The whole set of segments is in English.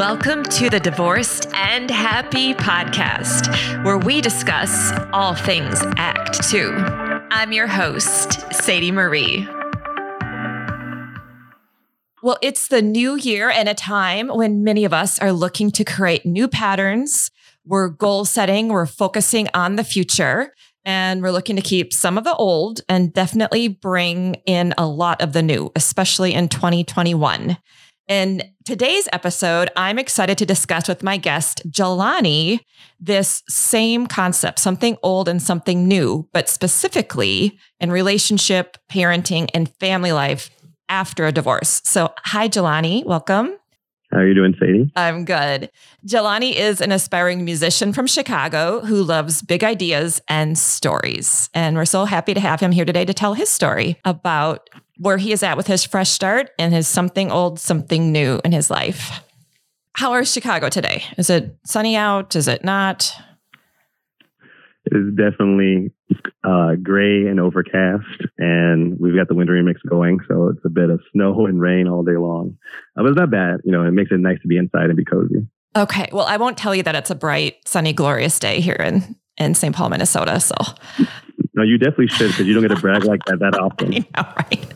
Welcome to the Divorced and Happy podcast, where we discuss all things Act Two. I'm your host, Sadie Marie. Well, it's the new year and a time when many of us are looking to create new patterns. We're goal setting, we're focusing on the future, and we're looking to keep some of the old and definitely bring in a lot of the new, especially in 2021. In today's episode, I'm excited to discuss with my guest, Jelani, this same concept, something old and something new, but specifically in relationship, parenting, and family life after a divorce. So, hi, Jelani. Welcome. How are you doing, Sadie? I'm good. Jelani is an aspiring musician from Chicago who loves big ideas and stories. And we're so happy to have him here today to tell his story about where he is at with his fresh start and his something old, something new in his life. How is Chicago today? Is it sunny out? Is it not? It is definitely uh, gray and overcast, and we've got the winter remix going, so it's a bit of snow and rain all day long. Uh, but it's not bad. You know, it makes it nice to be inside and be cozy. Okay. Well, I won't tell you that it's a bright, sunny, glorious day here in, in St. Paul, Minnesota. So, no, you definitely should because you don't get to brag like that that often. I know, right?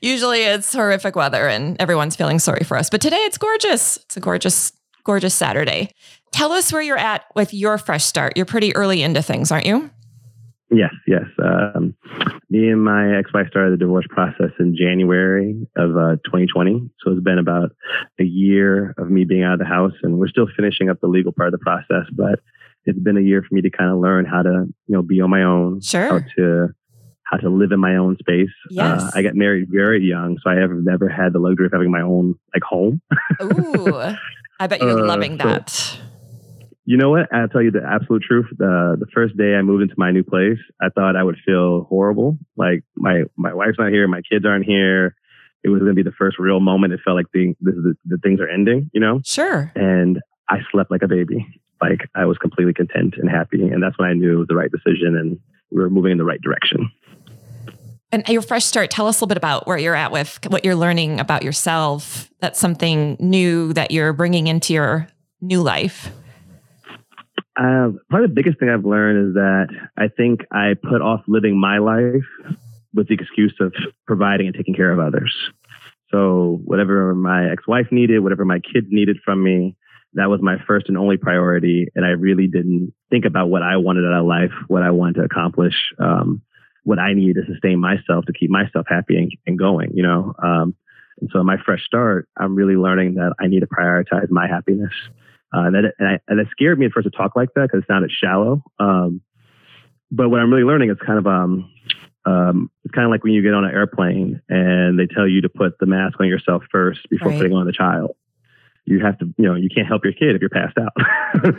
Usually it's horrific weather and everyone's feeling sorry for us. But today it's gorgeous. It's a gorgeous, gorgeous Saturday. Tell us where you're at with your fresh start. You're pretty early into things, aren't you? Yes, yes. Um, me and my ex-wife started the divorce process in January of uh, 2020. So it's been about a year of me being out of the house, and we're still finishing up the legal part of the process. But it's been a year for me to kind of learn how to, you know, be on my own, sure. how to how to live in my own space. Yes. Uh, I got married very young, so I have never had the luxury of having my own like home. Ooh, I bet you're uh, loving that. So, you know what? I'll tell you the absolute truth. The the first day I moved into my new place, I thought I would feel horrible. Like my my wife's not here, my kids aren't here. It was going to be the first real moment. It felt like the, the the things are ending. You know? Sure. And I slept like a baby. Like I was completely content and happy, and that's when I knew it was the right decision, and we were moving in the right direction. And your fresh start, tell us a little bit about where you're at with what you're learning about yourself. That's something new that you're bringing into your new life. Uh, probably the biggest thing I've learned is that I think I put off living my life with the excuse of providing and taking care of others. So whatever my ex-wife needed, whatever my kids needed from me, that was my first and only priority. And I really didn't think about what I wanted out of life, what I wanted to accomplish. Um, what I need to sustain myself to keep myself happy and, and going, you know? Um, and so my fresh start, I'm really learning that I need to prioritize my happiness. Uh, and, that, and, I, and it scared me at first to talk like that because it sounded shallow. Um, but what I'm really learning is kind of, um, um, it's kind of like when you get on an airplane and they tell you to put the mask on yourself first before right. putting on the child. You have to, you know, you can't help your kid if you're passed out.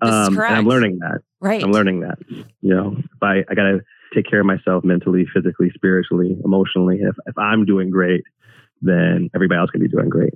um, and I'm learning that. Right. I'm learning that. You know, if I, I gotta take care of myself mentally, physically, spiritually, emotionally. If, if I'm doing great, then everybody else can be doing great.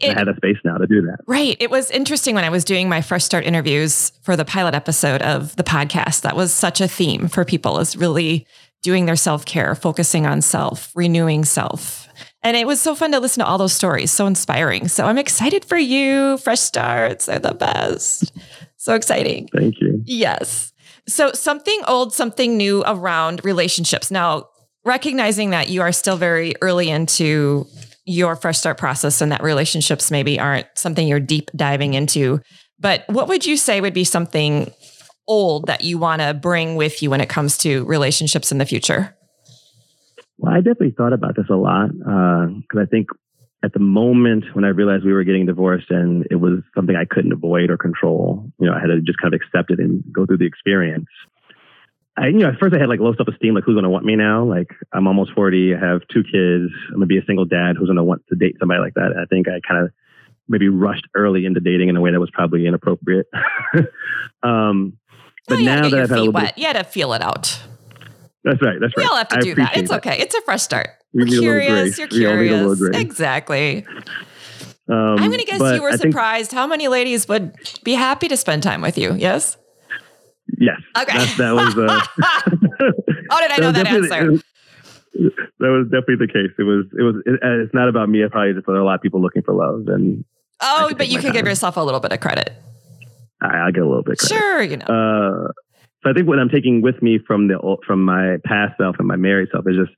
It, I had a space now to do that. Right. It was interesting when I was doing my fresh start interviews for the pilot episode of the podcast. That was such a theme for people is really doing their self care, focusing on self, renewing self. And it was so fun to listen to all those stories, so inspiring. So I'm excited for you. Fresh starts are the best. So exciting. Thank you. Yes. So, something old, something new around relationships. Now, recognizing that you are still very early into your fresh start process and that relationships maybe aren't something you're deep diving into, but what would you say would be something old that you want to bring with you when it comes to relationships in the future? Well, I definitely thought about this a lot because uh, I think at the moment when I realized we were getting divorced and it was something I couldn't avoid or control, you know, I had to just kind of accept it and go through the experience. I, you know, at first I had like low self esteem, like who's going to want me now? Like I'm almost 40, I have two kids, I'm going to be a single dad. Who's going to want to date somebody like that? I think I kind of maybe rushed early into dating in a way that was probably inappropriate. um, but well, now that I've had a little wet. bit, you had to feel it out. That's right. That's right. We all have to I do that. It's okay. It's a fresh start. We're curious. You're curious. Exactly. Um, I'm going to guess you were I surprised how many ladies would be happy to spend time with you. Yes. Yes. Okay. That, that was. Uh, oh, did I know that answer? that was definitely the case. It was. It was. It, it's not about me. I probably just there are a lot of people looking for love, and Oh, but you can time. give yourself a little bit of credit. I, will get a little bit. Credit. Sure, you know. Uh, so I think what I'm taking with me from the from my past self and my married self is just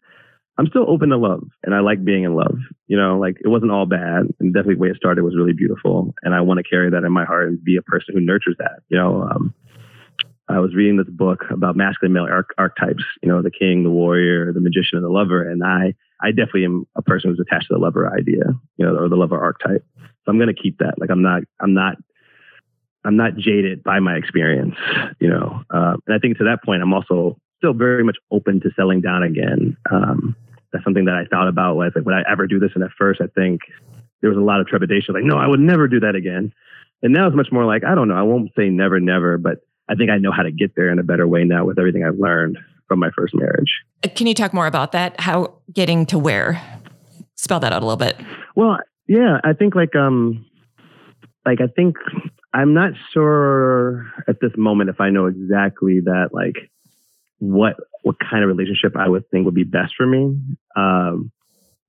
I'm still open to love and I like being in love. You know, like it wasn't all bad and definitely the way it started was really beautiful. And I want to carry that in my heart and be a person who nurtures that. You know, um, I was reading this book about masculine male arch- archetypes, you know, the king, the warrior, the magician, and the lover. And I, I definitely am a person who's attached to the lover idea, you know, or the lover archetype. So I'm going to keep that. Like I'm not, I'm not, I'm not jaded by my experience, you know. Uh, and I think to that point, I'm also still very much open to selling down again. Um, that's something that I thought about. Was like, would I ever do this? And at first, I think there was a lot of trepidation. Like, no, I would never do that again. And now it's much more like, I don't know. I won't say never, never, but I think I know how to get there in a better way now with everything I've learned from my first marriage. Uh, can you talk more about that? How getting to where? Spell that out a little bit. Well, yeah, I think like um like I think I'm not sure at this moment if I know exactly that like what what kind of relationship I would think would be best for me. Um,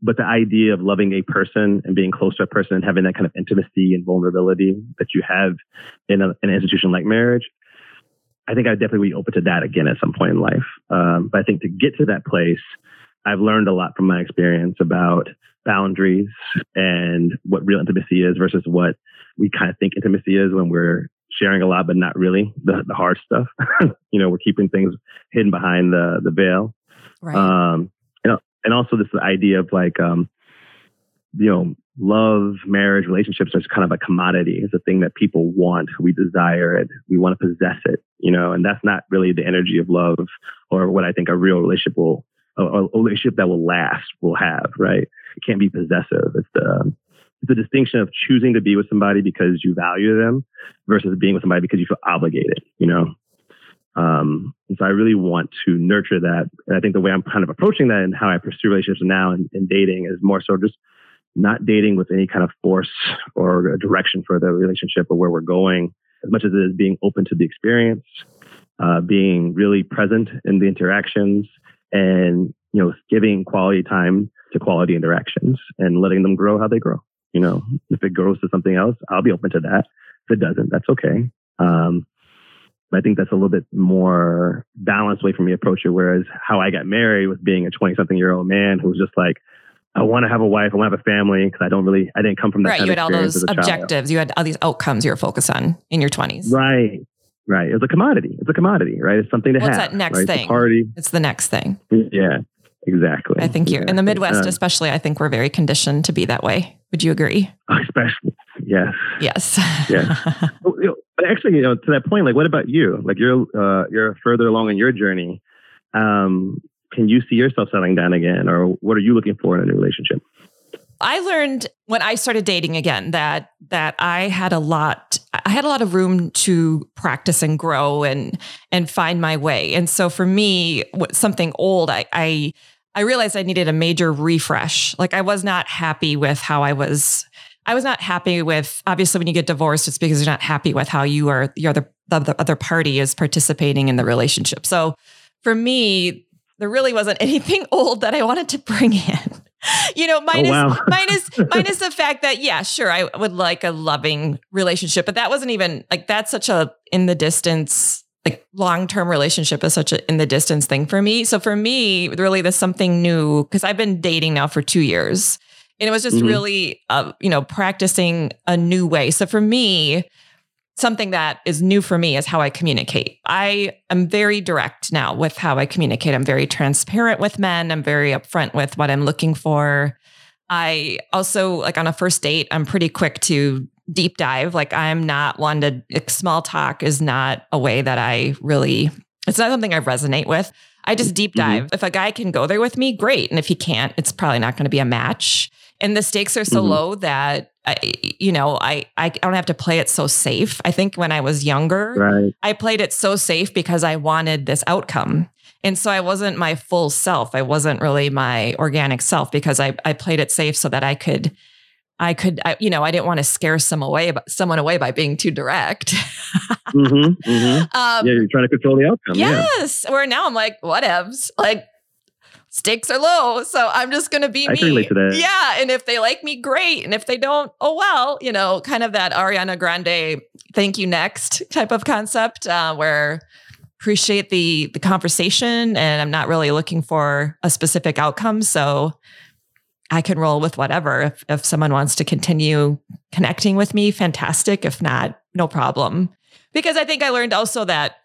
but the idea of loving a person and being close to a person and having that kind of intimacy and vulnerability that you have in, a, in an institution like marriage, I think I'd definitely be open to that again at some point in life. Um, but I think to get to that place, I've learned a lot from my experience about boundaries and what real intimacy is versus what we kind of think intimacy is when we're sharing a lot, but not really the, the hard stuff. you know, we're keeping things hidden behind the, the veil. Right. Um, and, and also this idea of like, um, you know, love, marriage, relationships are kind of a commodity. It's a thing that people want. We desire it. We want to possess it, you know, and that's not really the energy of love or what I think a real relationship will, a, a relationship that will last will have, right? It can't be possessive. It's the, it's a distinction of choosing to be with somebody because you value them versus being with somebody because you feel obligated, you know? Um, and so I really want to nurture that. And I think the way I'm kind of approaching that and how I pursue relationships now and, and dating is more so just not dating with any kind of force or direction for the relationship or where we're going, as much as it is being open to the experience, uh, being really present in the interactions, and you know, giving quality time to quality interactions and letting them grow how they grow. You know, if it grows to something else, I'll be open to that. If it doesn't, that's okay. Um, I think that's a little bit more balanced way for me to approach it. Whereas how I got married was being a 20 something year old man who was just like, I want to have a wife. I want to have a family because I don't really, I didn't come from that. Right. you had all those objectives. You had all these outcomes you were focused on in your 20s. Right. Right. It's a commodity. It's a commodity, right? It's something to What's have. that next right? thing? party. It's the next thing. Yeah. Exactly. I think you're in the Midwest, especially. I think we're very conditioned to be that way. Would you agree? Especially, yes. Yes. yeah. But actually, you know, to that point, like, what about you? Like, you're uh, you're further along in your journey. Um, can you see yourself settling down again, or what are you looking for in a new relationship? I learned when I started dating again that that I had a lot I had a lot of room to practice and grow and and find my way. And so for me, something old, I I I realized I needed a major refresh. Like I was not happy with how I was I was not happy with obviously when you get divorced it's because you're not happy with how you are the other the other party is participating in the relationship. So for me, there really wasn't anything old that I wanted to bring in. you know, minus, oh, is mine is mine is the fact that yeah, sure, I would like a loving relationship, but that wasn't even like that's such a in the distance like long-term relationship is such a in the distance thing for me. So for me, really there's something new because I've been dating now for 2 years. And it was just mm-hmm. really uh, you know, practicing a new way. So for me, something that is new for me is how I communicate. I am very direct now with how I communicate. I'm very transparent with men. I'm very upfront with what I'm looking for. I also, like on a first date, I'm pretty quick to deep dive. Like I'm not one to, like, small talk is not a way that I really, it's not something I resonate with. I just deep mm-hmm. dive. Mm-hmm. If a guy can go there with me, great. And if he can't, it's probably not going to be a match. And the stakes are so mm-hmm. low that I, you know, I, I don't have to play it so safe. I think when I was younger, right. I played it so safe because I wanted this outcome. And so I wasn't my full self. I wasn't really my organic self because I, I played it safe so that I could, I could, I, you know, I didn't want to scare some away, someone away by being too direct. mm-hmm, mm-hmm. Um, yeah, you're trying to control the outcome. Yes. Yeah. Where now I'm like, whatevs. Like, stakes are low. So I'm just going to be I me. can relate to that. Yeah. And if they like me, great. And if they don't, oh, well, you know, kind of that Ariana Grande, thank you next type of concept uh, where appreciate the the conversation and I'm not really looking for a specific outcome. So I can roll with whatever. If, if someone wants to continue connecting with me, fantastic. If not, no problem. Because I think I learned also that,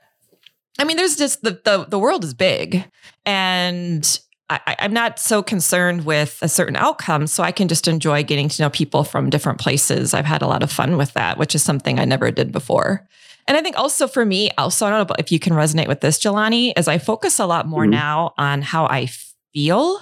I mean, there's just the, the, the world is big and I, I'm not so concerned with a certain outcome. So I can just enjoy getting to know people from different places. I've had a lot of fun with that, which is something I never did before. And I think also for me, also, I don't know if you can resonate with this, Jelani, is I focus a lot more Mhm. now on how I feel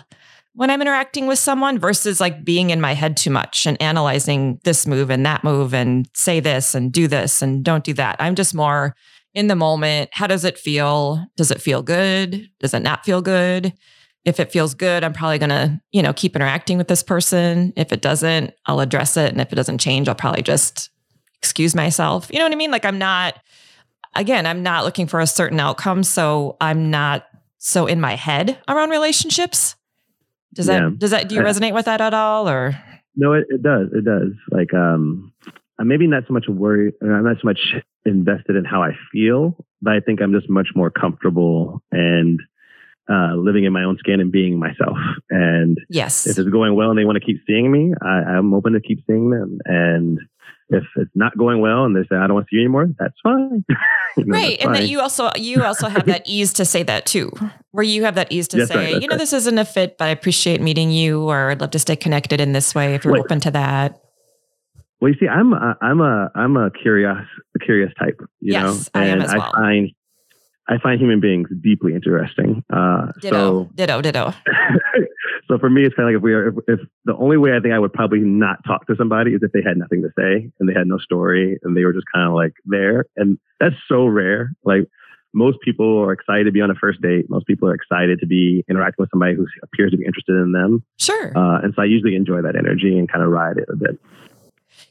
when I'm interacting with someone versus like being in my head too much and analyzing this move and that move and say this and do this and don't do that. I'm just more in the moment. How does it feel? Does it feel good? Does it not feel good? If it feels good, I'm probably going to, you know, keep interacting with this person. If it doesn't, I'll address it. And if it doesn't change, I'll probably just excuse myself. You know what I mean? Like I'm not, again, I'm not looking for a certain outcome. So I'm not so in my head around relationships. Does that, does that, do you I- resonate with that at all? Or, No, it, it does. It does. Like, um, I'm maybe not so much worried. I'm not so much invested in how I feel, but I think I'm just much more comfortable and uh, living in my own skin and being myself. And yes. if it's going well and they want to keep seeing me, I, I'm open to keep seeing them. And if it's not going well and they say I don't want to see you anymore, that's fine. You know, right that's and that you also you also have that ease to say that too where you have that ease to That's say right, you know right. this isn't a fit but i appreciate meeting you or i'd love to stay connected in this way if you're Wait. open to that Well, you see, I'm a, I'm a I'm a curious a curious type. You Yes, know, I am and as well. I find I find human beings deeply interesting. Uh, ditto so ditto ditto so for me, it's kind of like if we are if, if the only way I think I would probably not talk to somebody is if they had nothing to say and they had no story and they were just kind of like there, and that's so rare. Like most people are excited to be on a first date. Most people are excited to be interacting with somebody who appears to be interested in them, sure uh, and so I usually enjoy that energy and kind of ride it a bit.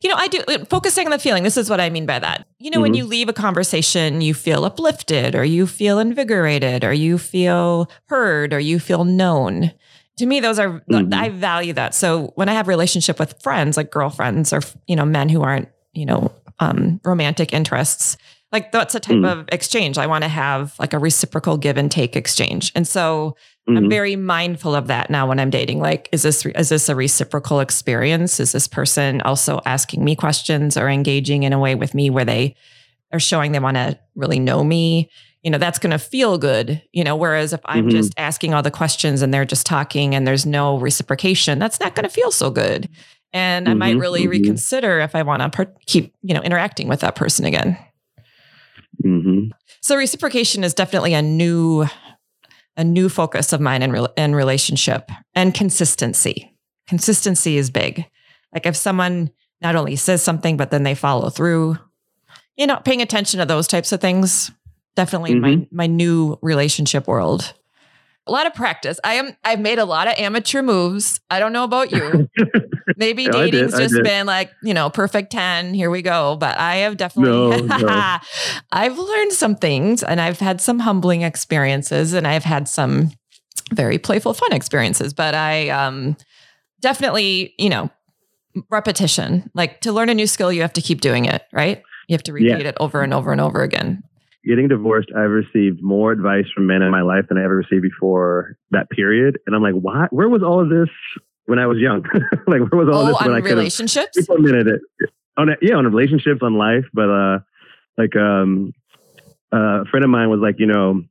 You know, I do focusing on the feeling. This is what I mean by that. You know, when Mhm. you leave a conversation, you feel uplifted or you feel invigorated or you feel heard or you feel known. To me, those are, Mhm. I value that. So when I have relationship with friends, like girlfriends or, you know, men who aren't, you know, um, romantic interests, like that's a type Mm. of exchange. I want to have like a reciprocal give and take exchange. And so I'm Mhm. very mindful of that now when I'm dating. Like, is this is this a reciprocal experience? Is this person also asking me questions or engaging in a way with me where they are showing they want to really know me? You know, that's going to feel good. You know, whereas if I'm Mhm. just asking all the questions and they're just talking and there's no reciprocation, that's not going to feel so good. And I might Mhm, really mhm. reconsider if I want to per- keep you know interacting with that person again. Mhm. So reciprocation is definitely a new a new focus of mine in, rel in relationship and consistency. Consistency is big. Like if someone not only says something but then they follow through, you know, paying attention to those types of things. Definitely in my mm-hmm. my new relationship world. A lot of practice. I am I've made a lot of amateur moves. I don't know about you. Maybe Yeah, I did, dating's just been like, you know, perfect 10, here we go. But I have definitely, No, no. I've learned some things and I've had some humbling experiences and I've had some very playful, fun experiences. But I um, definitely, you know, repetition. Like to learn a new skill, you have to keep doing it, right? You have to repeat Yeah. it over and over and over again. Getting divorced, I've received more advice from men in my life than I ever received before that period. And I'm like, why? Where was all of this when I was young? like, where was all oh, this when I could relationships? implemented it? On yeah, on relationships, on life. But uh, like um, uh, a friend of mine was like, you know,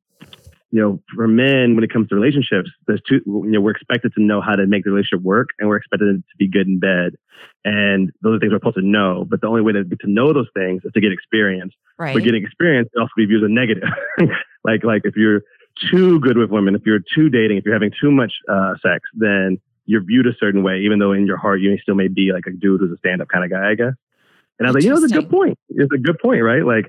you know, for men, when it comes to relationships, there's two, you know, we're expected to know how to make the relationship work and we're expected to be good in bed. And those are things we're supposed to know. But the only way to, get to know those things is to get experience. Right. But getting experience can also be viewed as a negative. like, like if you're too good with women, if you're too dating, if you're having too much uh, sex, then you're viewed a certain way, even though in your heart you still may be like a dude who's a stand-up kind of guy, I guess. And I was like, you know, it's a good point. It's a good point, right? Like,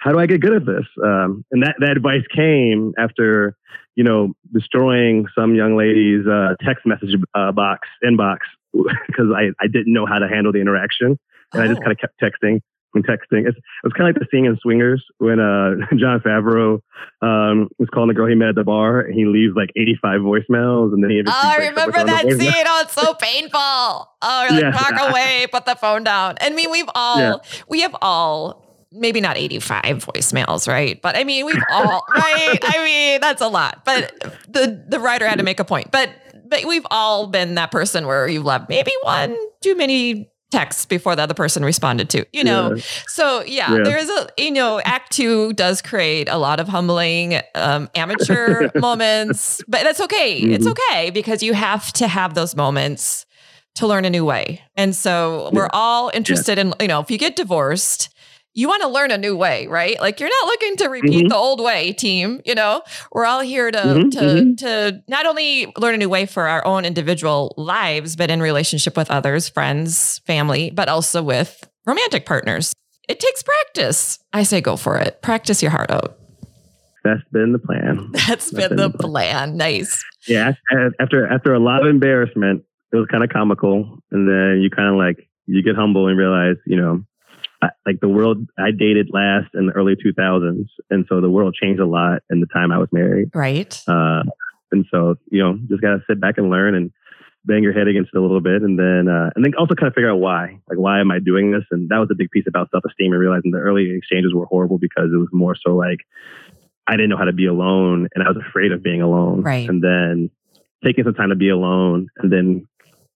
how do I get good at this? Um, and that, that advice came after, you know, destroying some young lady's uh, text message uh, box, inbox, because I, I didn't know how to handle the interaction. And I just Oh. kind of kept texting, and texting. It's, it was kind of like the scene in Swingers when uh, Jon Favreau um, was calling the girl he met at the bar, and he leaves like 85 voicemails, and then he. Oh, I remember that scene. Oh, it's so painful. Oh, like yeah. walk away, put the phone down. I mean, we've all yeah. we have all maybe not 85 voicemails, right? But I mean, we've all right. I mean, that's a lot. But the the writer had to make a point. But but we've all been that person where you've left maybe one too many texts before the other person responded to, you know? Yeah. So yeah, yeah, there's a, you know, act two does create a lot of humbling, um, amateur moments, but that's okay. Mm-hmm. It's okay because you have to have those moments to learn a new way. And so we're all interested in, you know, if you get divorced, you want to learn a new way, right? Like you're not looking to repeat mm-hmm. the old way, team. You know, we're all here to mm-hmm, to mm-hmm. to not only learn a new way for our own individual lives, but in relationship with others, friends, family, but also with romantic partners. It takes practice. I say go for it. Practice your heart out. That's been the plan. That's, That's been, been, the, plan. plan. Nice. Yeah. After after a lot of embarrassment, it was kind of comical, and then you kind of like you get humble and realize, you know, like the world I dated last in the early 2000s, and so the world changed a lot in the time I was married. Right. Uh, and so you know, just gotta sit back and learn and bang your head against it a little bit, and then uh, and then also kind of figure out why, like why am I doing this? And that was a big piece about self esteem and realizing the early exchanges were horrible because it was more so like I didn't know how to be alone, and I was afraid of being alone. Right. And then taking some time to be alone, and then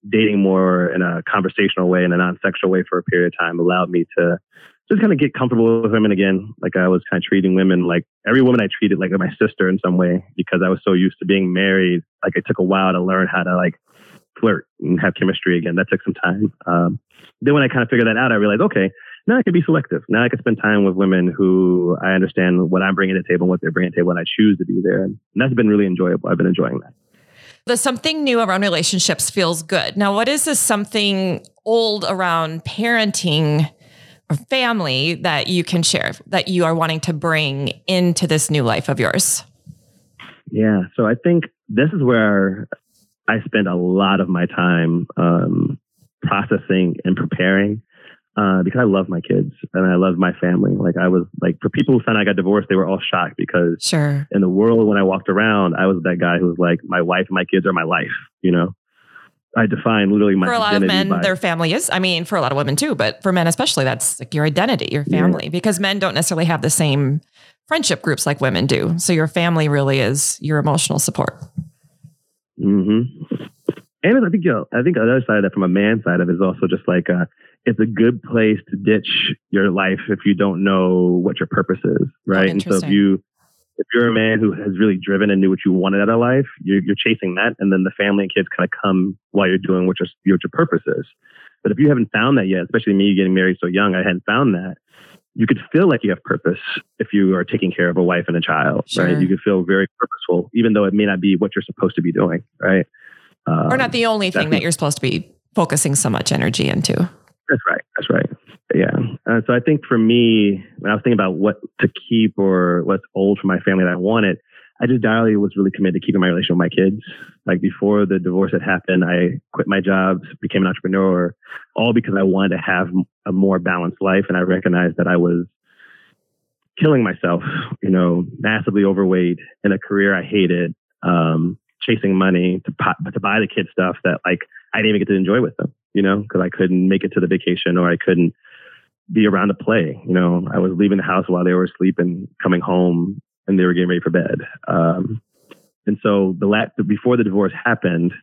dating more in a conversational way and a non-sexual way for a period of time allowed me to just kind of get comfortable with women again. Like I was kind of treating women like every woman I treated like my sister in some way because I was so used to being married. Like it took a while to learn how to like flirt and have chemistry again. That took some time. Um, then when I kind of figured that out, I realized, okay, now I can be selective. Now I can spend time with women who I understand what I'm bringing to the table and what they're bringing to the table, and I choose to be there. And that's been really enjoyable. I've been enjoying that. The something new around relationships feels good. Now, what is this something old around parenting or family that you can share that you are wanting to bring into this new life of yours? Yeah. So I think this is where I spend a lot of my time um, processing and preparing uh, because I love my kids and I love my family. Like I was like, for people who found I got divorced, they were all shocked because sure. in the world when I walked around, I was that guy who was like, my wife and my kids are my life, you know? I define literally my for a lot of men, by, their family is. I mean, for a lot of women too, but for men especially, that's like your identity, your family, yeah. because men don't necessarily have the same friendship groups like women do. So your family really is your emotional support. Hmm. And I think you know, I think the other side of that, from a man side of it, is also just like uh, it's a good place to ditch your life if you don't know what your purpose is, right? Oh, and so if you if you're a man who has really driven and knew what you wanted out of life, you're, you're chasing that, and then the family and kids kind of come while you're doing what your what your purpose is. But if you haven't found that yet, especially me getting married so young, I hadn't found that. You could feel like you have purpose if you are taking care of a wife and a child, sure. right? You could feel very purposeful, even though it may not be what you're supposed to be doing, right? Um, or not the only thing that you're supposed to be focusing so much energy into. That's right. That's right. Yeah. Uh, so I think for me, when I was thinking about what to keep or what's old for my family that I wanted, I just directly was really committed to keeping my relationship with my kids. Like before the divorce had happened, I quit my jobs, became an entrepreneur, all because I wanted to have a more balanced life. And I recognized that I was killing myself, you know, massively overweight in a career I hated, um, chasing money to, to buy the kids stuff that like I didn't even get to enjoy with them you know, because I couldn't make it to the vacation or I couldn't be around to play. You know, I was leaving the house while they were asleep and coming home and they were getting ready for bed. Um, and so the before the divorce happened,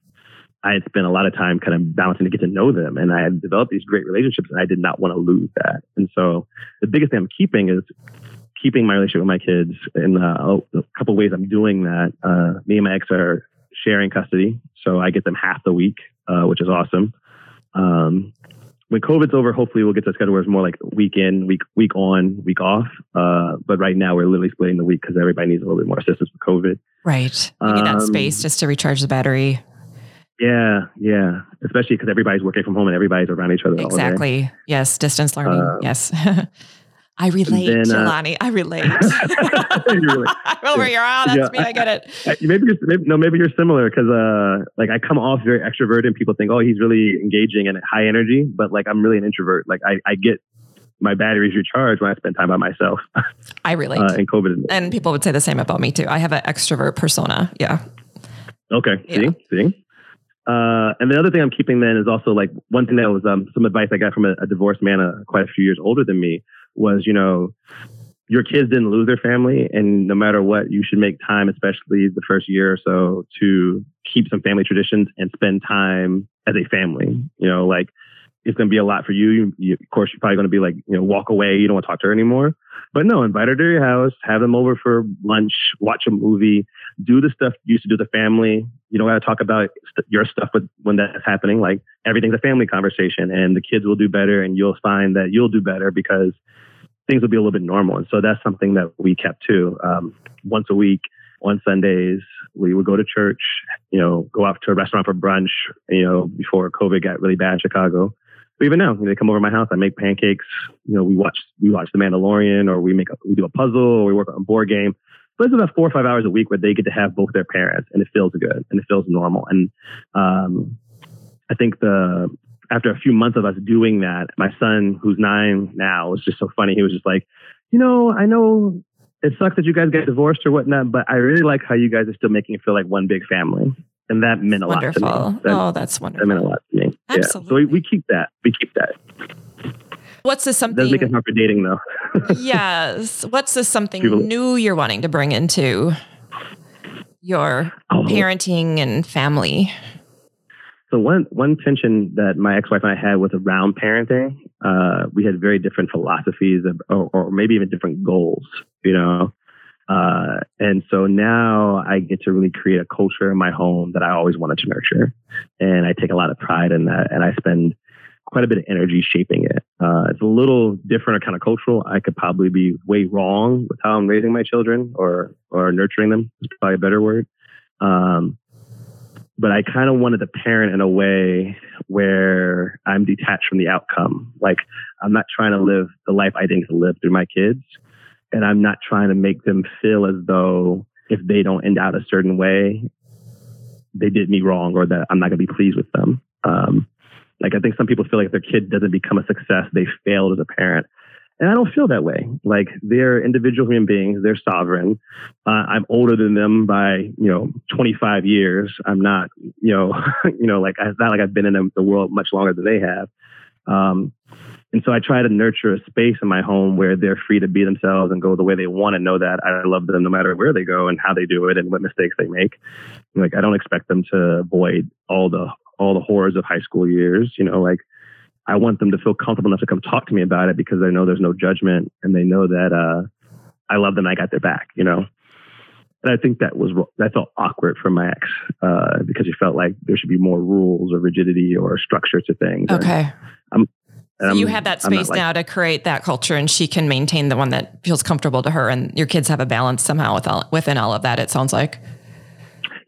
I had spent a lot of time kind of balancing to get to know them, and I had developed these great relationships, and I did not want to lose that. And so the biggest thing I'm keeping is keeping my relationship with my kids. And uh, a couple ways I'm doing that. Uh, me and my ex are sharing custody, so I get them half the week, uh, which is awesome. Um, when COVID's over, hopefully we'll get to a schedule where it's more like week in, week week on, week off. Uh, but right now we're literally splitting the week because everybody needs a little bit more assistance with COVID. Right. You need um, that space just to recharge the battery. Yeah, yeah. Especially because everybody's working from home and everybody's around each other. Exactly. Yes. Distance learning. Uh, yes. I relate, then, Jelani. Uh, I relate. relate. I'm over here. Oh, that's yeah, me. I get it. Maybe, you're, maybe no, maybe you're similar because uh, like I come off very extroverted. and People think, oh, he's really engaging and high energy, but like I'm really an introvert. Like I, I get my batteries recharged when I spend time by myself. I relate. Uh, and COVID. and people would say the same about me too. I have an extrovert persona. Yeah. Okay. Yeah. See, see. Uh, and the other thing I'm keeping then is also like one thing that was um, some advice I got from a, a divorced man, uh, quite a few years older than me, was you know, your kids didn't lose their family, and no matter what, you should make time, especially the first year or so, to keep some family traditions and spend time as a family. You know, like it's going to be a lot for you. You, you. Of course, you're probably going to be like, you know, walk away. You don't want to talk to her anymore. But no, invite her to your house, have them over for lunch, watch a movie, do the stuff you used to do the family. You don't got to talk about your stuff with, when that's happening. Like everything's a family conversation, and the kids will do better, and you'll find that you'll do better because things would be a little bit normal. And so that's something that we kept too. Um, once a week, on Sundays, we would go to church, you know, go out to a restaurant for brunch, you know, before COVID got really bad in Chicago. But even now, they come over my house. I make pancakes. You know, we watch we watch The Mandalorian, or we make a, we do a puzzle, or we work on a board game. But it's about four or five hours a week where they get to have both their parents, and it feels good and it feels normal. And um, I think the after a few months of us doing that, my son, who's nine now, was just so funny. He was just like, you know, I know it sucks that you guys get divorced or whatnot, but I really like how you guys are still making it feel like one big family. And that meant a Wonderful. lot to me. That, oh, that's wonderful. that meant a lot to me. Yeah. So we, we keep that. We keep that. What's the something? does make it hard for dating though. yes. What's the something new you're wanting to bring into your Oh. parenting and family? So one one tension that my ex-wife and I had was around parenting. Uh, we had very different philosophies, of, or, or maybe even different goals. You know, uh, and so now I get to really create a culture in my home that I always wanted to nurture, and I take a lot of pride in that, and I spend quite a bit of energy shaping it. Uh, it's a little different or kind of cultural. I could probably be way wrong with how I'm raising my children or or nurturing them. Is probably a better word. Um, but I kind of wanted to parent in a way where I'm detached from the outcome. Like I'm not trying to live the life I think to live through my kids, and I'm not trying to make them feel as though if they don't end out a certain way, they did me wrong or that I'm not going to be pleased with them. Um, like I think some people feel like if their kid doesn't become a success, they failed as a parent. And I don't feel that way. Like they're individual human beings. They're sovereign. Uh, I'm older than them by, you know, 25 years. I'm not, you know, you know, like it's not like I've been in the- world much longer than they have. Um, and so I try to nurture a space in my home where they're free to be themselves and go the way they want and know that I love them no matter where they go and how they do it and what mistakes they make. Like I don't expect them to avoid all the all the horrors of high school years. You know, like I want them to feel comfortable enough to come talk to me about it because they know there's no judgment and they know that uh, I love them. And I got their back. You know. And I think that was that felt awkward for my ex uh, because he felt like there should be more rules or rigidity or structure to things. Okay. and So you have that space like- now to create that culture and she can maintain the one that feels comfortable to her and your kids have a balance somehow with all, within all of that, it sounds like.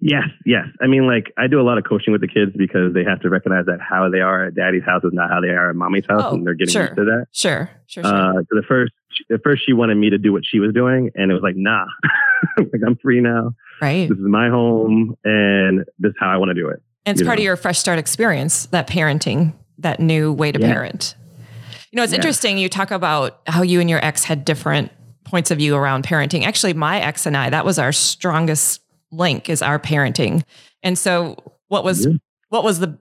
Yes, yes. I mean, like I do a lot of coaching with the kids because they have to recognize that how they are at daddy's house is not how they are at mommy's house, Oh, and they're getting sure. used to that. Sure, sure, sure. Uh, so the first, at first, she wanted me to do what she was doing, and it was like, nah, like I'm free now. right. This is my home, and this is how I want to do it. And it's part know. of your fresh start experience, that parenting, that new way to Yeah. parent. You know, it's Yeah. interesting. You talk about how you and your ex had different points of view around parenting. Actually, my ex and I, that was our strongest link is our parenting. And so what was Yeah. what was the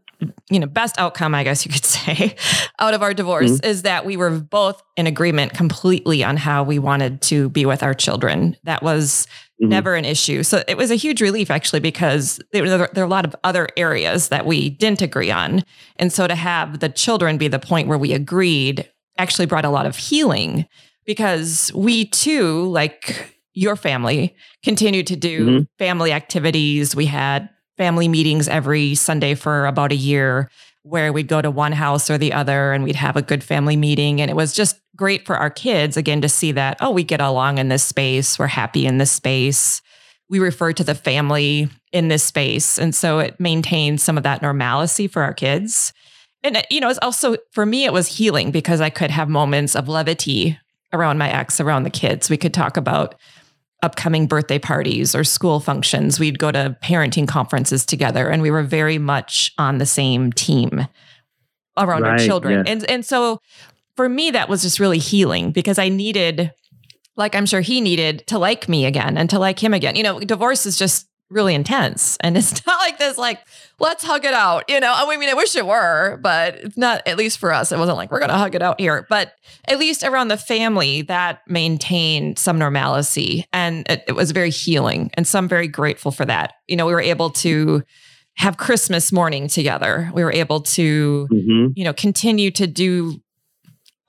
you know best outcome i guess you could say out of our divorce Mm-hmm. is that we were both in agreement completely on how we wanted to be with our children that was Mhm. never an issue so it was a huge relief actually because there, there are a lot of other areas that we didn't agree on and so to have the children be the point where we agreed actually brought a lot of healing because we too like your family continued to do Mhm. family activities we had family meetings every Sunday for about a year where we'd go to one house or the other and we'd have a good family meeting. And it was just great for our kids, again, to see that, oh, we get along in this space. We're happy in this space. We refer to the family in this space. And so it maintained some of that normalcy for our kids. And, you know, it's also, for me, it was healing because I could have moments of levity around my ex, around the kids. We could talk about upcoming birthday parties or school functions. We'd go to parenting conferences together and we were very much on the same team around our children. yeah. And and so for me, that was just really healing because I needed, like I'm sure he needed, to like me again and to like him again. You know, divorce is just really intense. And it's not like this, like, let's hug it out. You know, I mean, I wish it were, but it's not, at least for us, it wasn't like we're going to hug it out here. But at least around the family, that maintained some normalcy and it, it was very healing. And so I'm very grateful for that. You know, we were able to have Christmas morning together. We were able to, Mhm. you know, continue to do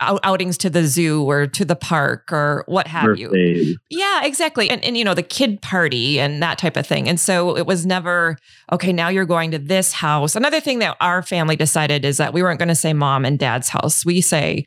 out- outings to the zoo or to the park or what have you. Yeah, exactly. And and you know, the kid party and that type of thing. And so it was never, okay, now you're going to this house. Another thing that our family decided is that we weren't going to say mom and dad's house. We say,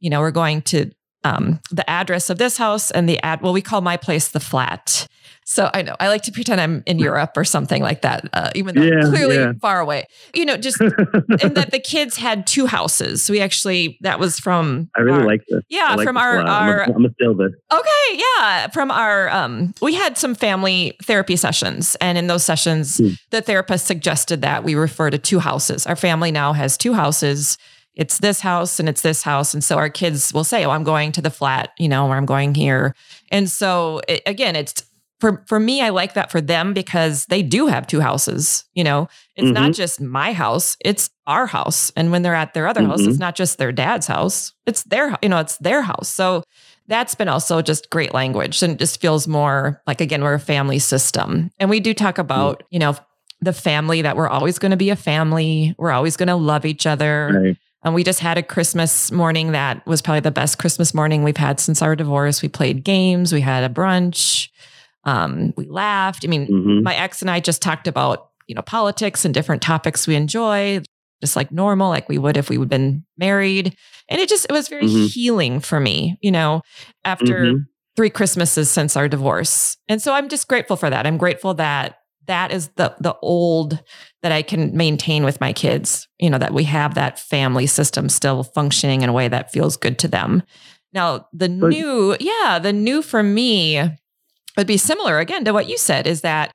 you know, we're going to um, the address of this house and the ad. Well, we call my place the flat. So I know I like to pretend I'm in Europe or something like that, uh, even though Yeah, I'm clearly yeah. far away. You know, just and that the kids had two houses. We actually that was from I really our- like this. yeah like from this a our. I'm our gonna- I'm steal this. Okay, yeah. From our um we had some family therapy sessions and in those sessions Hmm. the therapist suggested that we refer to two houses. Our family now has two houses. It's this house and it's this house and so our kids will say, "Oh, I'm going to the flat, you know, or I'm going here." And so it, again, it's for for me I like that for them because they do have two houses, you know. It's not just my house, it's our house. And when they're at their other house, Mhm. it's not just their dad's house. It's their, you know, it's their house. So that's been also just great language and it just feels more like again we're a family system and we do talk about you know the family that we're always going to be a family we're always going to love each other Right. and we just had a christmas morning that was probably the best christmas morning we've had since our divorce we played games we had a brunch um, we laughed i mean Mhm. my ex and i just talked about you know politics and different topics we enjoy just like normal like we would if we would been married and it just it was very Mhm. healing for me you know after Mhm. three Christmases since our divorce. And so I'm just grateful for that. I'm grateful that that is the the old that I can maintain with my kids, you know, that we have that family system still functioning in a way that feels good to them. Now, the new, yeah, the new for me would be similar again to what you said is that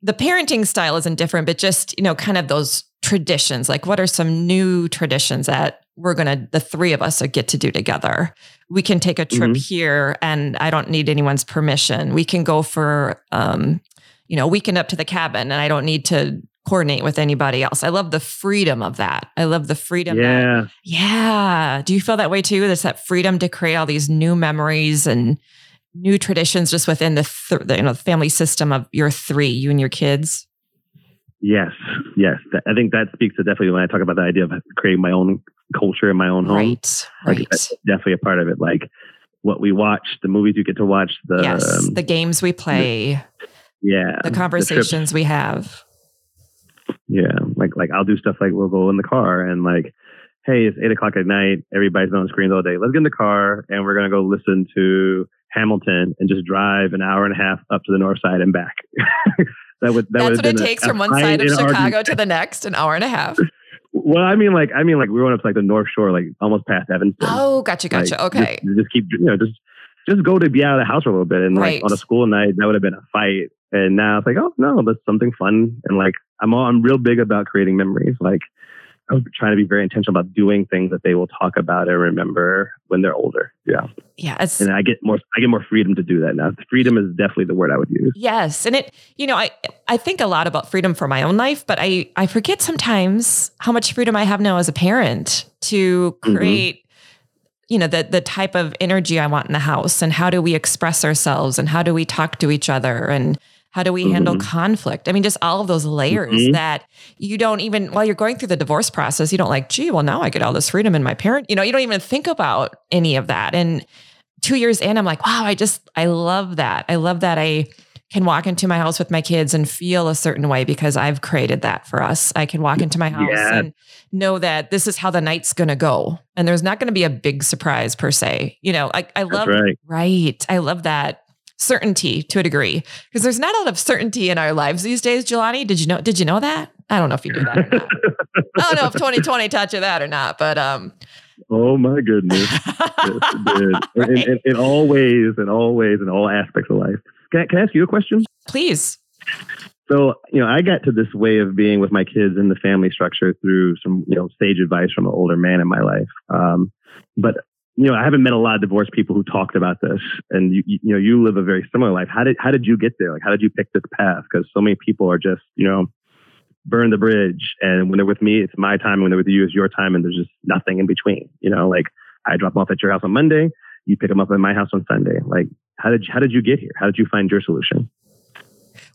the parenting style isn't different, but just, you know, kind of those traditions. Like, what are some new traditions that we're going to, the three of us, get to do together? We can take a trip here and I don't need anyone's permission. We can go for, um, you know, weekend up to the cabin and I don't need to coordinate with anybody else. I love the freedom of that. I love the freedom that Yeah. yeah. Do you feel that way too? There's that freedom to create all these new memories and new traditions just within the, th- the you know family system of your three, you and your kids. Yes. Yes. I think that speaks to definitely when I talk about the idea of creating my own culture in my own home. Right. Like Right. that's definitely a part of it. Like what we watch, the movies you get to watch, the yes. um, The games we play, yeah, the conversations we have. Yeah, like like I'll do stuff like we'll go in the car and like, hey, it's eight o'clock at night. Everybody's been on screens all day. Let's get in the car and we're gonna go listen to Hamilton and just drive an hour and a half up to the north side and back. that would that That's what it takes from one side of Chicago to the next, an hour and a half. Well, I mean, like I mean, like we went up to like the North Shore, like almost past Evanston. Oh, gotcha, Like, gotcha. Okay. Just, just keep, you know, just just go to be out of the house for a little bit. And Right. like on a school night, that would have been a fight. And now it's like, oh no, that's something fun. And like I'm all, I'm real big about creating memories. Like I'm trying to be very intentional about doing things that they will talk about and remember when they're older. Yeah, Yeah. It's and I get more I get more freedom to do that now. Freedom is definitely the word I would use. Yes, and it you know I I think a lot about freedom for my own life, but I I forget sometimes how much freedom I have now as a parent to Mhm. create you know the the type of energy I want in the house and how do we express ourselves and how do we talk to each other and how do we handle Mhm. conflict? I mean, just all of those layers Mhm. that you don't even while you're going through the divorce process, you don't like, gee, well, now I get all this freedom in my parent. You know, you don't even think about any of that. And two years in, I'm like, wow, I just I love that. I love that I can walk into my house with my kids and feel a certain way because I've created that for us. I can walk into my house Yeah. and know that this is how the night's going to go. And there's not going to be a big surprise per se. You know, I, I love, right. right. I love that certainty to a degree because there's not a lot of certainty in our lives these days, Jelani. Did you know, did you know that? I don't know if you do that or not. I don't know if 2020 taught you that or not, but, um, oh my goodness. Yes, it did. In, in, in all ways, in all ways, in all aspects of life. Can I, can I ask you a question? please. So, you know, I got to this way of being with my kids in the family structure through some, you know, sage advice from an older man in my life. Um, but you know, I haven't met a lot of divorced people who talked about this, and you, you know, you live a very similar life. How did how did you get there? Like, how did you pick this path? Because so many people are just, you know, burn the bridge, and when they're with me, it's my time. When they're with you, it's your time, and there's just nothing in between. You know, like I drop off at your house on Monday, you pick them up at my house on Sunday. Like, how did how did you get here? How did you find your solution?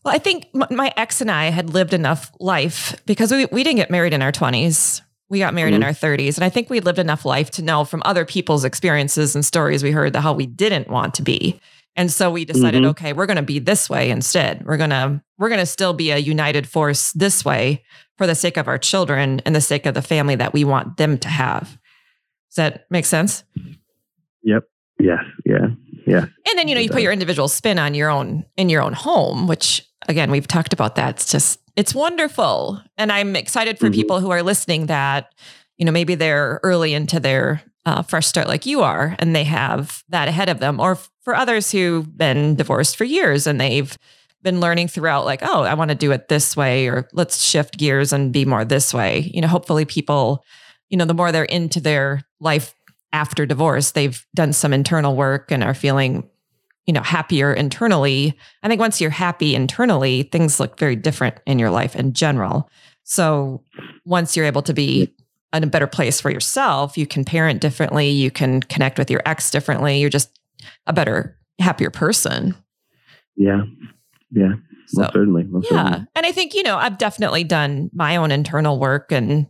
Well, I think my ex and I had lived enough life because we, we didn't get married in our 20s. We got married mm-hmm. in our 30s. And I think we lived enough life to know from other people's experiences and stories we heard that how we didn't want to be. And so we decided, mm-hmm. okay, we're going to be this way instead. We're going to we're going to still be a united force this way for the sake of our children and the sake of the family that we want them to have. Does that make sense? Yep. Yes. Yeah. Yeah. And then you know you put your individual spin on your own in your own home, which again we've talked about that. It's just it's wonderful, and I'm excited for mm-hmm. people who are listening that you know maybe they're early into their uh, fresh start like you are, and they have that ahead of them, or for others who've been divorced for years and they've been learning throughout like oh i want to do it this way or let's shift gears and be more this way. You know hopefully people you know the more they're into their life after divorce they've done some internal work and are feeling you know happier internally. I think once you're happy internally things look very different in your life in general. So once you're able to be in a better place for yourself you can parent differently you can connect with your ex differently you're just a better happier person. Yeah. Yeah. So, most certainly most yeah. certainly. and i think you know i've definitely done my own internal work and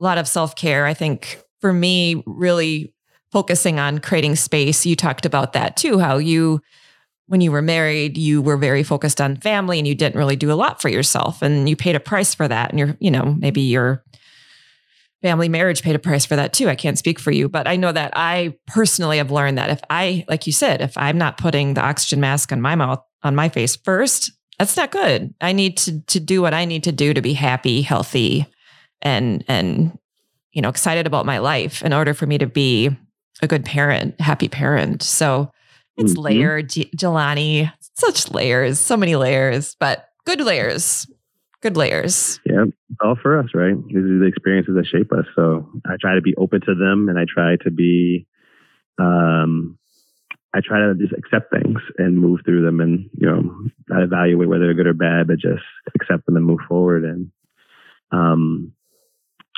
a lot of self-care. I think for me really focusing on creating space. You talked about that too, how you, when you were married, you were very focused on family and you didn't really do a lot for yourself and you paid a price for that. And you're, you know, maybe your family marriage paid a price for that too. I can't speak for you, but I know that I personally have learned that if I, like you said, if I'm not putting the oxygen mask on my mouth, on my face first, that's not good. I need to to do what I need to do to be happy, healthy, and and you know excited about my life in order for me to be a good parent, happy parent. So it's mm-hmm. layered, Jelani. Such layers, so many layers, but good layers. Good layers. Yeah, all for us, right? These are the experiences that shape us. So I try to be open to them, and I try to be, um, I try to just accept things and move through them, and you know, not evaluate whether they're good or bad, but just accept them and move forward. And um,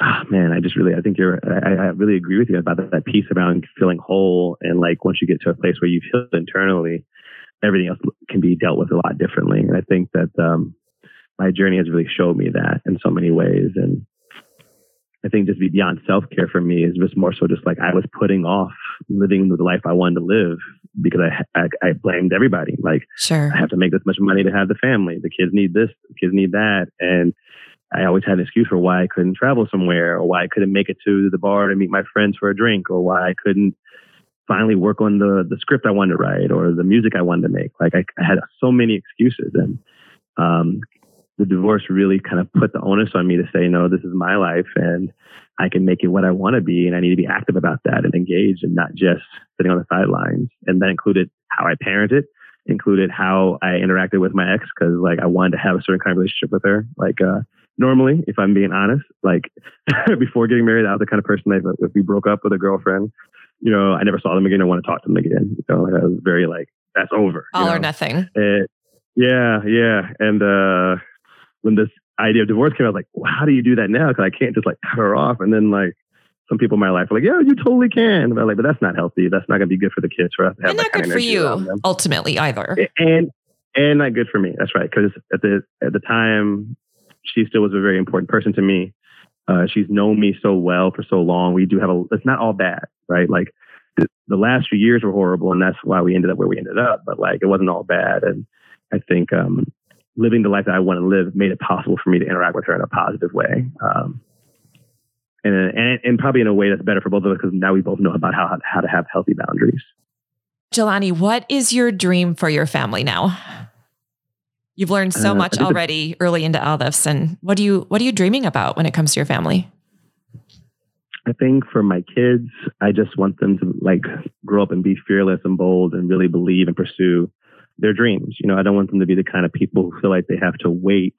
oh, man, I just really, I think you're, I, I really agree with you about that, that piece around feeling whole. And like once you get to a place where you've healed internally, everything else can be dealt with a lot differently. And I think that um, my journey has really showed me that in so many ways. And I think just beyond self care for me is just more so just like I was putting off living the life I wanted to live because I, I, I blamed everybody. Like, sure, I have to make this much money to have the family. The kids need this, the kids need that, and I always had an excuse for why I couldn't travel somewhere or why I couldn't make it to the bar to meet my friends for a drink or why I couldn't finally work on the, the script I wanted to write or the music I wanted to make. Like I, I had so many excuses and, um, the divorce really kind of put the onus on me to say, no, this is my life and I can make it what I want to be. And I need to be active about that and engaged and not just sitting on the sidelines. And that included how I parented, included how I interacted with my ex. Cause like I wanted to have a certain kind of relationship with her. Like, uh, normally, if I'm being honest. Like before getting married, I was the kind of person that if we broke up with a girlfriend, you know, I never saw them again. I want to talk to them again. You know, I was very like, that's over. All know? or nothing. And, yeah, yeah. And uh, when this idea of divorce came out, I was like, well, how do you do that now? Because I can't just like cut her off. And then like some people in my life are like, yeah, you totally can. But like, but that's not healthy. That's not going to be good for the kids for us to have. And not good for you ultimately either. And and not good for me. That's right. Because at the at the time she still was a very important person to me. Uh, she's known me so well for so long. We do have a, it's not all bad, right? Like the, the, last few years were horrible and that's why we ended up where we ended up, but like it wasn't all bad. And I think, um, living the life that I want to live made it possible for me to interact with her in a positive way. Um, and, and, and probably in a way that's better for both of us because now we both know about how, how to have healthy boundaries. Jelani, what is your dream for your family now? You've learned so uh, much already early into all this. And what do you what are you dreaming about when it comes to your family? I think for my kids, I just want them to like grow up and be fearless and bold and really believe and pursue their dreams. You know, I don't want them to be the kind of people who feel like they have to wait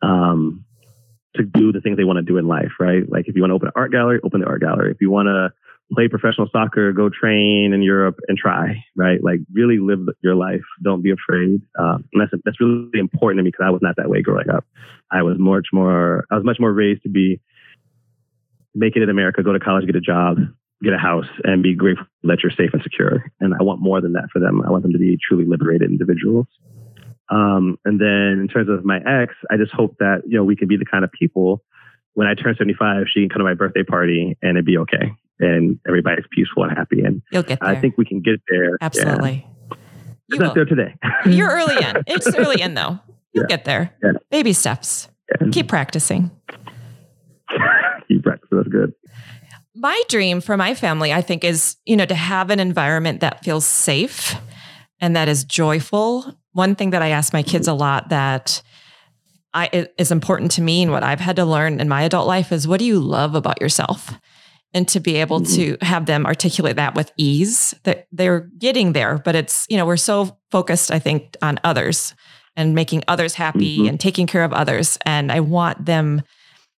um, to do the things they want to do in life, right? Like if you want to open an art gallery, open the art gallery. If you want to play professional soccer, go train in Europe and try, right? Like really live your life. Don't be afraid. Um, and that's, that's really important to me because I was not that way growing up. I was much more, I was much more raised to be, make it in America, go to college, get a job, get a house and be grateful that you're safe and secure. And I want more than that for them. I want them to be truly liberated individuals. Um, and then in terms of my ex, I just hope that, you know, we can be the kind of people when I turn 75, she can come to my birthday party and it'd be okay. And everybody's peaceful and happy. And You'll get there. I think we can get there. Absolutely. Yeah. It's not there today. You're early in. It's early in though. You'll Yeah. get there. Yeah. Baby steps. Keep practicing. keep practicing. That's good. My dream for my family, I think, is, you know, to have an environment that feels safe and that is joyful. One thing that I ask my kids a lot that I is important to me and what I've had to learn in my adult life is what do you love about yourself? And to be able to have them articulate that with ease, that they're getting there, but it's, you know, we're so focused, I think, on others and making others happy Mhm. and taking care of others. And I want them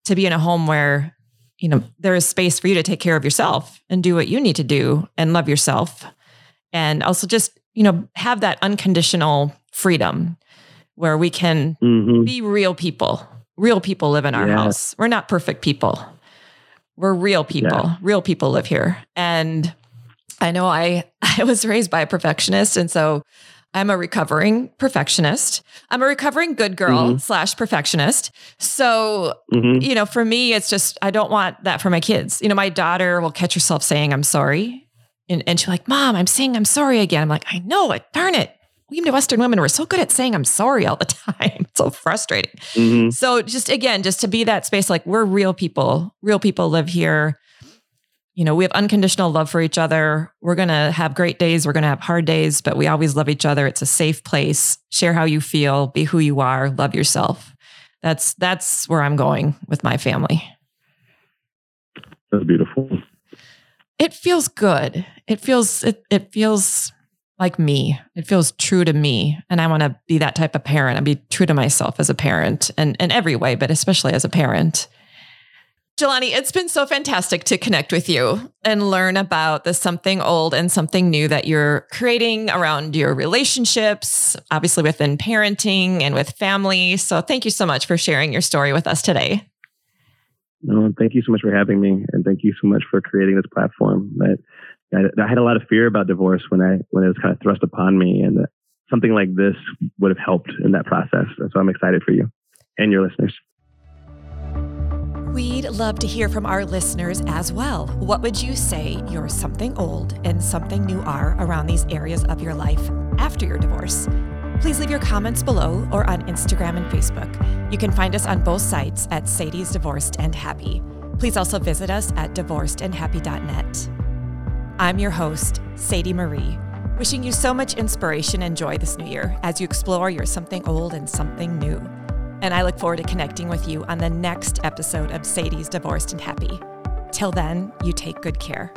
to be in a home where you know there is space for you to take care of yourself and do what you need to do and love yourself. And also just you know have that unconditional freedom where we can hmm be real people. Real people live in our Yeah. house. We're not perfect people we're real people Yeah. real people live here and i know i i was raised by a perfectionist and so i'm a recovering perfectionist i'm a recovering good girl Mhm. slash perfectionist so hmm you know, for me, it's just, I don't want that for my kids. You know, my daughter will catch herself saying, I'm sorry. And, and she's like, Mom, I'm saying I'm sorry again. I'm like, I know it. Darn it. We Western women, we're so good at saying I'm sorry all the time. It's so frustrating. hmm So just again, just to be that space, like we're real people, real people live here. You know, we have unconditional love for each other. We're going to have great days. We're going to have hard days, but we always love each other. It's a safe place. Share how you feel, be who you are, love yourself. That's that's where I'm going with my family. That's beautiful. It feels good. It feels it it feels like me. It feels true to me. And I want to be that type of parent. and be true to myself as a parent and in every way, but especially as a parent. Jelani, it's been so fantastic to connect with you and learn about the something old and something new that you're creating around your relationships, obviously within parenting and with family. So thank you so much for sharing your story with us today. No, thank you so much for having me, and thank you so much for creating this platform. That I, I had a lot of fear about divorce when I when it was kind of thrust upon me, and something like this would have helped in that process. So I'm excited for you and your listeners. We'd love to hear from our listeners as well. What would you say your something old and something new are around these areas of your life after your divorce? Please leave your comments below or on Instagram and Facebook. You can find us on both sites at Sadie's Divorced and Happy. Please also visit us at divorcedandhappy.net. I'm your host, Sadie Marie, wishing you so much inspiration and joy this new year as you explore your something old and something new. And I look forward to connecting with you on the next episode of Sadie's Divorced and Happy. Till then, you take good care.